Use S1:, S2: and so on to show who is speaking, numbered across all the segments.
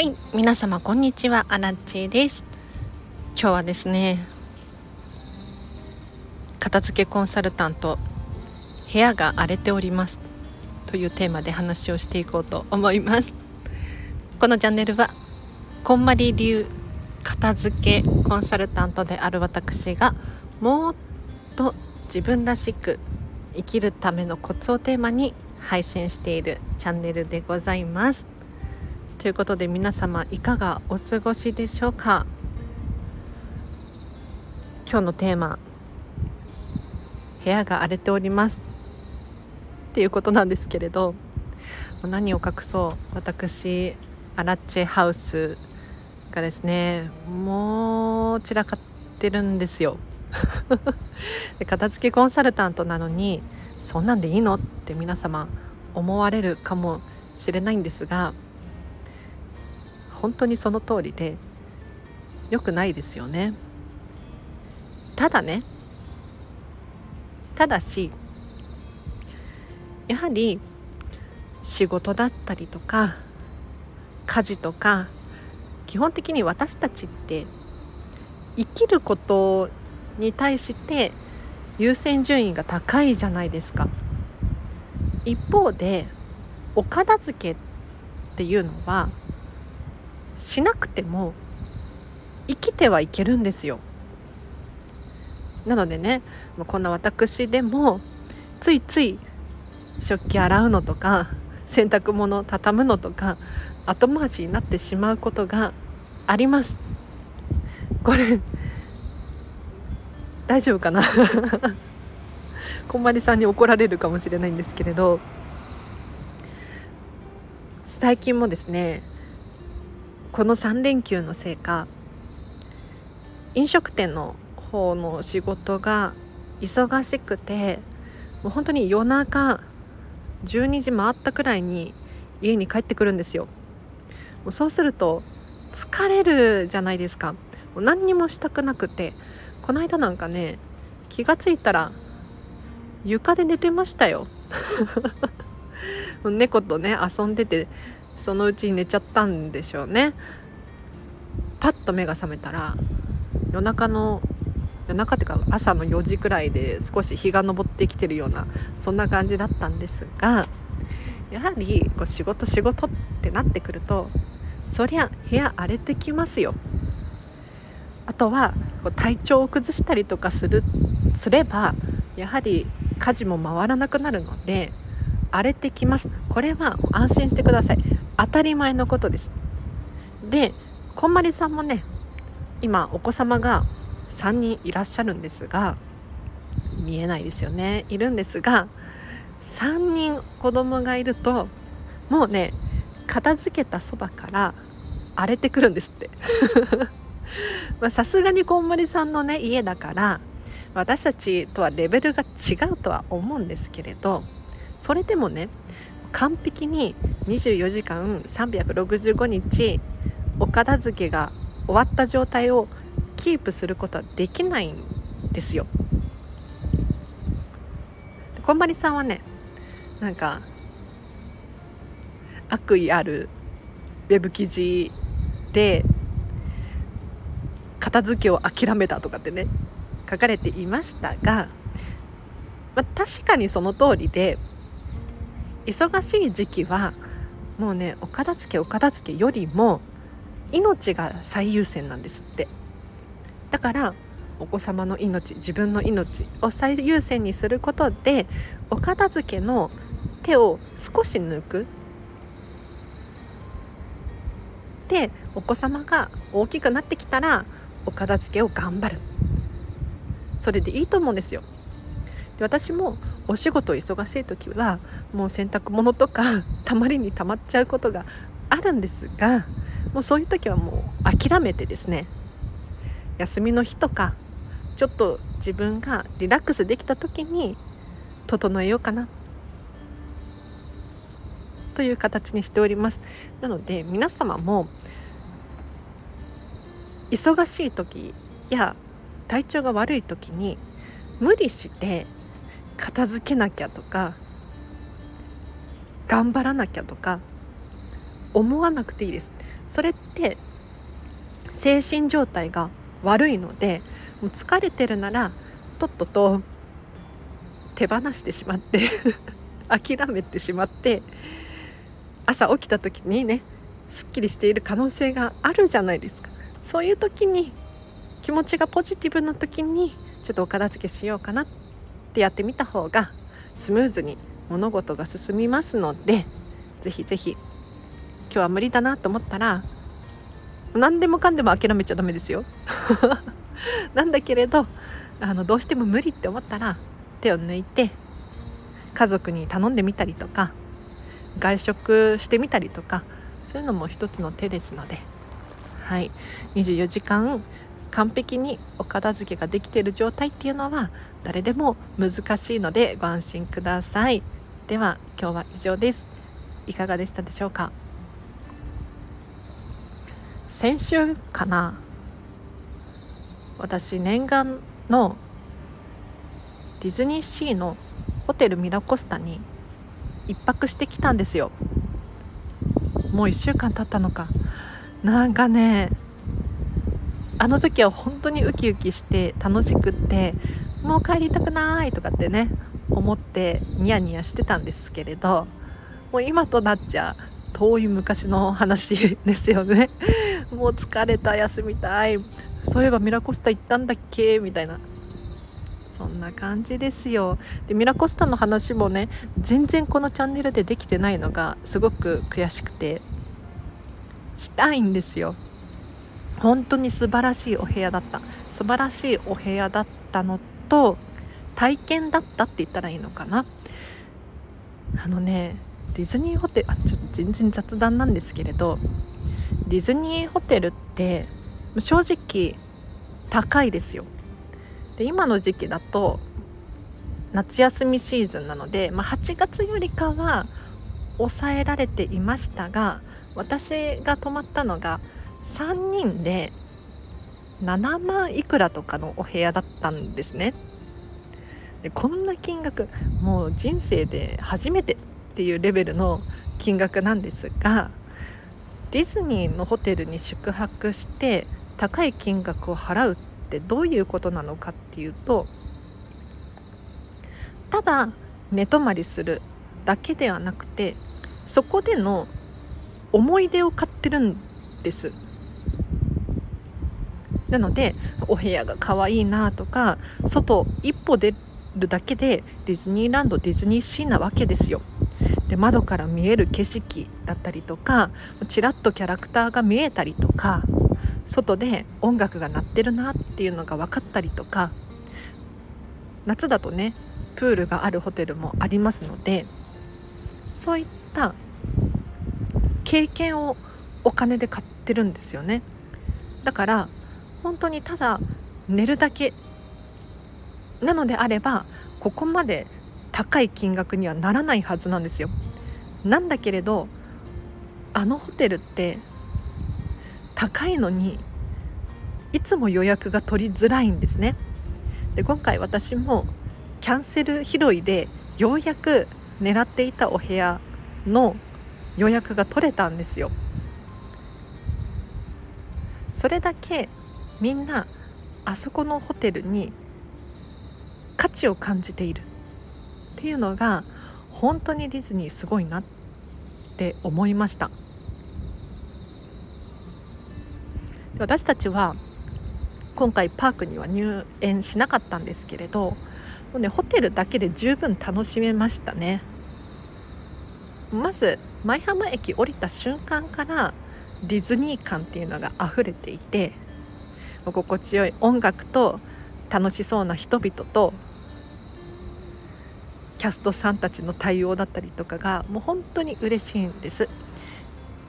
S1: はい皆様こんにちは。アラッチです。今日はですね片付けコンサルタント部屋が荒れております。というテーマで話をしていこうと思います。このチャンネルはこんまり流片付けコンサルタントである私がもっと自分らしく生きるためのコツをテーマに配信しているチャンネルでございます。ということで皆様いかがお過ごしでしょうか？今日のテーマ部屋が荒れております。っていうことなんですけれど何を隠そう？私アラッチェハウスがですねもう散らかってるんですよ。で片付けコンサルタントなのにそんなんでいいの？って皆様思われるかもしれないんですが本当にその通りで良くないですよね。ただねただしやはり仕事だったりとか家事とか基本的に私たちって生きることに対して優先順位が高いじゃないですか。一方でお片付けっていうのはしなくても生きてはいけるんですよ。なのでねこんな私でもついつい食器洗うのとか洗濯物畳むのとか後回しになってしまうことがあります。これ大丈夫かな？こんまりさんに怒られるかもしれないんですけれど最近もですねこの3連休のせいか飲食店の方の仕事が忙しくてもう本当に夜中12時回ったくらいに家に帰ってくるんですよ。もうそうすると疲れるじゃないですか。もう何にもしたくなくてこの間なんかね気が付いたら床で寝てましたよ。猫とね遊んでてそのうち寝ちゃったんでしょうね。パッと目が覚めたら夜中の夜中っていうか朝の4時くらいで少し日が昇ってきてるようなそんな感じだったんですがやはりこう仕事仕事ってなってくるとそりゃ部屋荒れてきますよ。あとは体調を崩したりとかするすればやはり家事も回らなくなるので荒れてきます。これは安心してください。当たり前のことです。でこんまりさんもね今お子様が3人いらっしゃるんですが見えないですよね。いるんですが3人子供がいるともうね片付けたそばから荒れてくるんですって。さすがにこんまりさんのね家だから私たちとはレベルが違うとは思うんですけれどそれでもね完璧に24時間365日お片付けが終わった状態をキープすることはできないんですよ。こんまりさんはねなんか悪意あるウェブ記事で片付けを諦めたとかってね書かれていましたが、まあ、確かにその通りで忙しい時期はもうねお片付けお片付けよりも命が最優先なんですって。だからお子様の命自分の命を最優先にすることでお片付けの手を少し抜く。でお子様が大きくなってきたらお片付けを頑張る。それでいいと思うんですよ。で私もお仕事忙しい時はもう洗濯物とかたまりにたまっちゃうことがあるんですがもうそういう時はもう諦めてですね休みの日とかちょっと自分がリラックスできた時に整えようかなという形にしております。なので皆様も忙しい時や体調が悪い時に無理して片付けなきゃとか頑張らなきゃとか思わなくていいです。それって精神状態が悪いのでもう疲れてるならとっとと手放してしまって 諦めてしまって朝起きた時にねすっきりしている可能性があるじゃないですか。そういう時に気持ちがポジティブな時にちょっとお片付けしようかなってやってみた方がスムーズに物事が進みますのでぜひぜひ今日は無理だなと思ったら何でもかんでも諦めちゃダメですよ。なんだけれどあのどうしても無理って思ったら手を抜いて家族に頼んでみたりとか外食してみたりとかそういうのも一つの手ですので、はい、24時間完璧にお片付けができている状態っていうのは誰でも難しいのでご安心ください。では今日は以上です。いかがでしたでしょうか？先週かな？私念願のディズニーシーのホテルミラコスタに1泊してきたんですよ。もう1週間経ったのか。なんかねあの時は本当にウキウキして楽しくってもう帰りたくないとかってね思ってニヤニヤしてたんですけれどもう今となっちゃ遠い昔の話ですよね。もう疲れた休みたい。そういえばミラコスタ行ったんだっけ？みたいな。そんな感じですよ。でミラコスタの話もね全然このチャンネルでできてないのがすごく悔しくてしたいんですよ。本当に素晴らしいお部屋だった。素晴らしいお部屋だったのと体験だったって言ったらいいのかな？あのねディズニーホテルあちょっと全然雑談なんですけれどディズニーホテルって正直高いですよ。で今の時期だと夏休みシーズンなので、まあ、8月よりかは抑えられていましたが私が泊まったのが3人で7万いくらとかのお部屋だったんですね。でこんな金額もう人生で初めてっていうレベルの金額なんですがディズニーのホテルに宿泊して高い金額を払うってどういうことなのかっていうとただ寝泊まりするだけではなくてそこでの思い出を買ってるんです。なのでお部屋が可愛いなとか外一歩出るだけでディズニーランドディズニーシーなわけですよ。で窓から見える景色だったりとかちらっとキャラクターが見えたりとか外で音楽が鳴ってるなっていうのが分かったりとか夏だとねプールがあるホテルもありますのでそういった経験をお金で買ってるんですよねだから本当にただ寝るだけなのであればここまで高い金額にはならないはずなんですよ。なんだけれどあのホテルって高いのにいつも予約が取りづらいんですね。で今回私もキャンセル拾いでようやく狙っていたお部屋の予約が取れたんですよ。それだけみんなあそこのホテルに値を感じているっていうのが本当にディズニーすごいなって思いました。私たちは今回パークには入園しなかったんですけれどもうねホテルだけで十分楽しめましたね。まず舞浜駅降りた瞬間からディズニー感っていうのが溢れていて心地よい音楽と楽しそうな人々とキャストさんたちの対応だったりとかがもう本当に嬉しいんです。で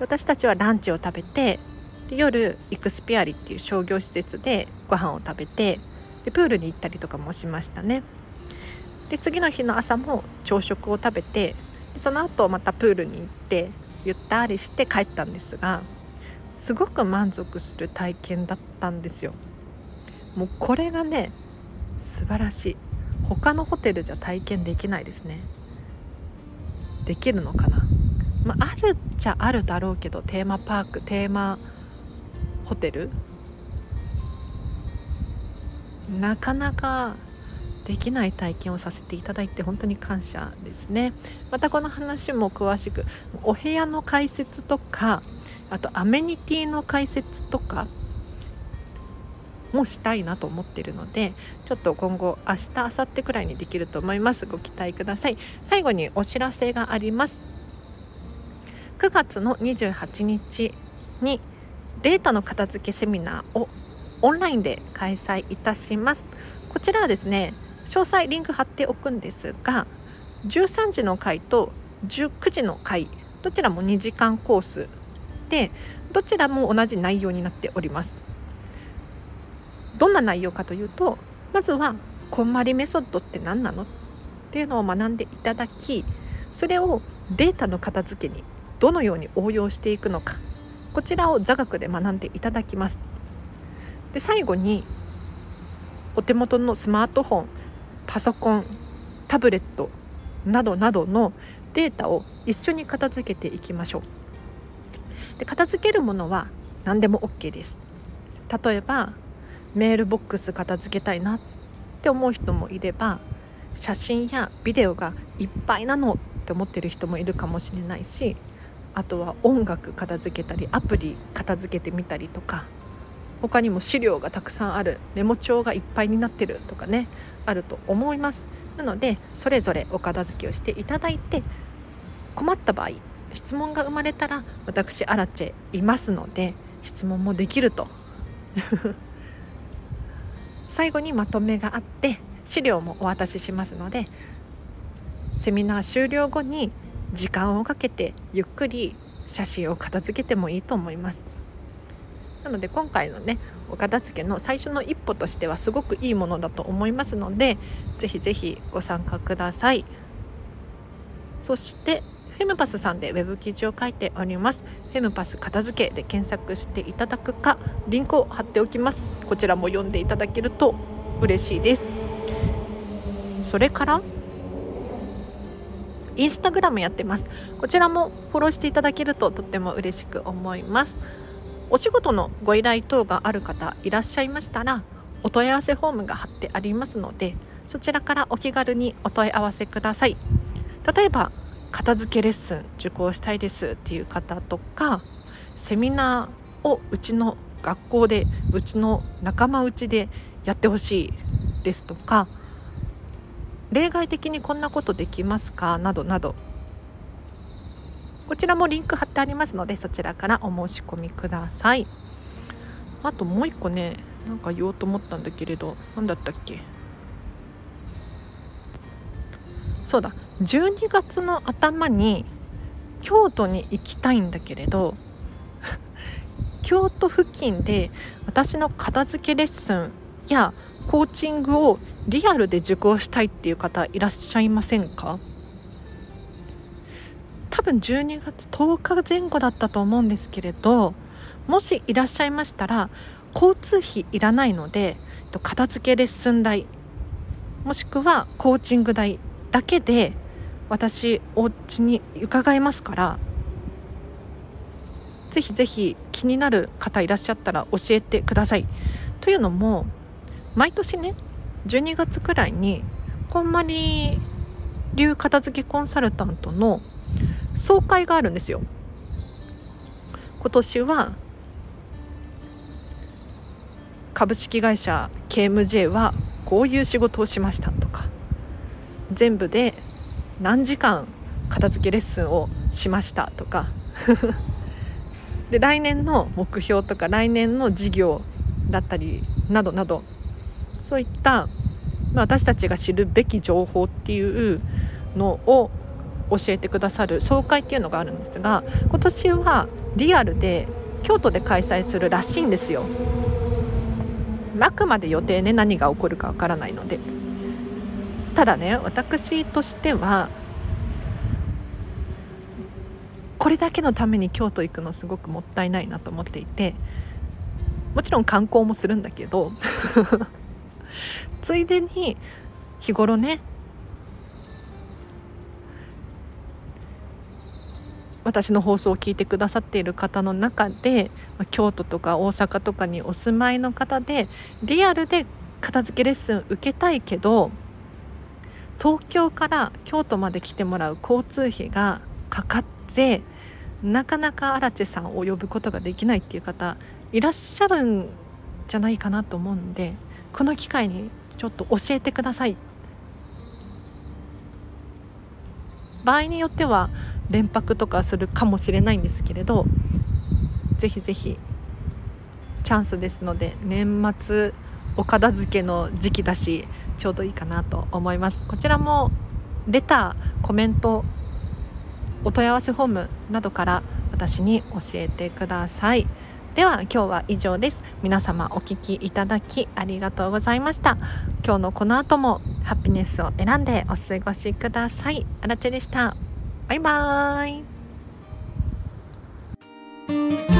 S1: 私たちはランチを食べてで夜イクスピアリっていう商業施設でご飯を食べてでプールに行ったりとかもしましたね。で次の日の朝も朝食を食べてでその後またプールに行ってゆったりして帰ったんですがすごく満足する体験だったんですよ。もうこれがね素晴らしい。他のホテルじゃ体験できないですね。できるのかな？まあ、あるっちゃあるだろうけどテーマパークテーマホテル？なかなかできない体験をさせていただいて本当に感謝ですね。またこの話も詳しくお部屋の解説とかあとアメニティの解説とかもしたいなと思ってるのでちょっと今後明日明後日くらいにできると思います。ご期待ください。最後にお知らせがあります。9月の28日にデータの片付けセミナーをオンラインで開催いたします。こちらはですね詳細リンク貼っておくんですが13時の回と19時の回どちらも2時間コースでどちらも同じ内容になっております。どんな内容かというとまずはこんまりメソッドって何なのっていうのを学んでいただきそれをデータの片付けにどのように応用していくのかこちらを座学で学んでいただきます。で最後にお手元のスマートフォンパソコンタブレットなどなどのデータを一緒に片付けていきましょう。で片付けるものは何でも OK です。例えばメールボックス片付けたいなって思う人もいれば写真やビデオがいっぱいなのって思ってる人もいるかもしれないしあとは音楽片付けたりアプリ片付けてみたりとか他にも資料がたくさんあるメモ帳がいっぱいになってるとかねあると思います。なのでそれぞれお片付けをしていただいて困った場合質問が生まれたら私アラチェいますので質問もできると。最後にまとめがあって資料もお渡ししますのでセミナー終了後に時間をかけてゆっくり写真を片付けてもいいと思います。なので今回のねお片付けの最初の一歩としてはすごくいいものだと思いますのでぜひぜひご参加ください。そしてフェムパスさんでウェブ記事を書いております。フェムパス片付けで検索していただくかリンクを貼っておきます。こちらも読んでいただけると嬉しいです。それからインスタグラムやってます。こちらもフォローしていただけるととっても嬉しく思います。お仕事のご依頼等がある方いらっしゃいましたらお問い合わせフォームが貼ってありますのでそちらからお気軽にお問い合わせください。例えば片付けレッスン受講したいですっていう方とかセミナーをうちの学校でうちの仲間内でやってほしいですとか例外的にこんなことできますか？などなど。こちらもリンク貼ってありますのでそちらからお申し込みください。あともう一個ねなんか言おうと思ったんだけれど何だったっけ？そうだ。12月の頭に京都に行きたいんだけれど 京都付近で私の片付けレッスンやコーチングをリアルで受講したいっていう方いらっしゃいませんか？多分12月10日前後だったと思うんですけれどもしいらっしゃいましたら交通費いらないので片付けレッスン代もしくはコーチング代だけで私お家に伺いますからぜひぜひ気になる方いらっしゃったら教えてください。というのも毎年ね12月くらいにこんまり流片付けコンサルタントの総会があるんですよ。今年は株式会社 KMJ はこういう仕事をしましたとか全部で何時間片付けレッスンをしましたとか で来年の目標とか来年の事業だったりなどなどそういった、まあ、私たちが知るべき情報っていうのを教えてくださる総会っていうのがあるんですが今年はリアルで京都で開催するらしいんですよ。あくまで予定ね何が起こるかわからないのでただね私としてはこれだけのために京都行くのすごくもったいないなと思っていてもちろん観光もするんだけど ついでに日頃ね私の放送を聞いてくださっている方の中で京都とか大阪とかにお住まいの方でリアルで片付けレッスン受けたいけど東京から京都まで来てもらう交通費がかかってなかなか荒地さんを呼ぶことができないっていう方いらっしゃるんじゃないかなと思うんでこの機会にちょっと教えてください。場合によっては連泊とかするかもしれないんですけれどぜひぜひチャンスですので年末お片付けの時期だしちょうどいいかなと思います。こちらもレターコメントお問い合わせフォームなどから私に教えてください。では今日は以上です。皆様お聞きいただきありがとうございました。今日のこの後もハピネスを選んでお過ごしください。あらでした。バイバーイ。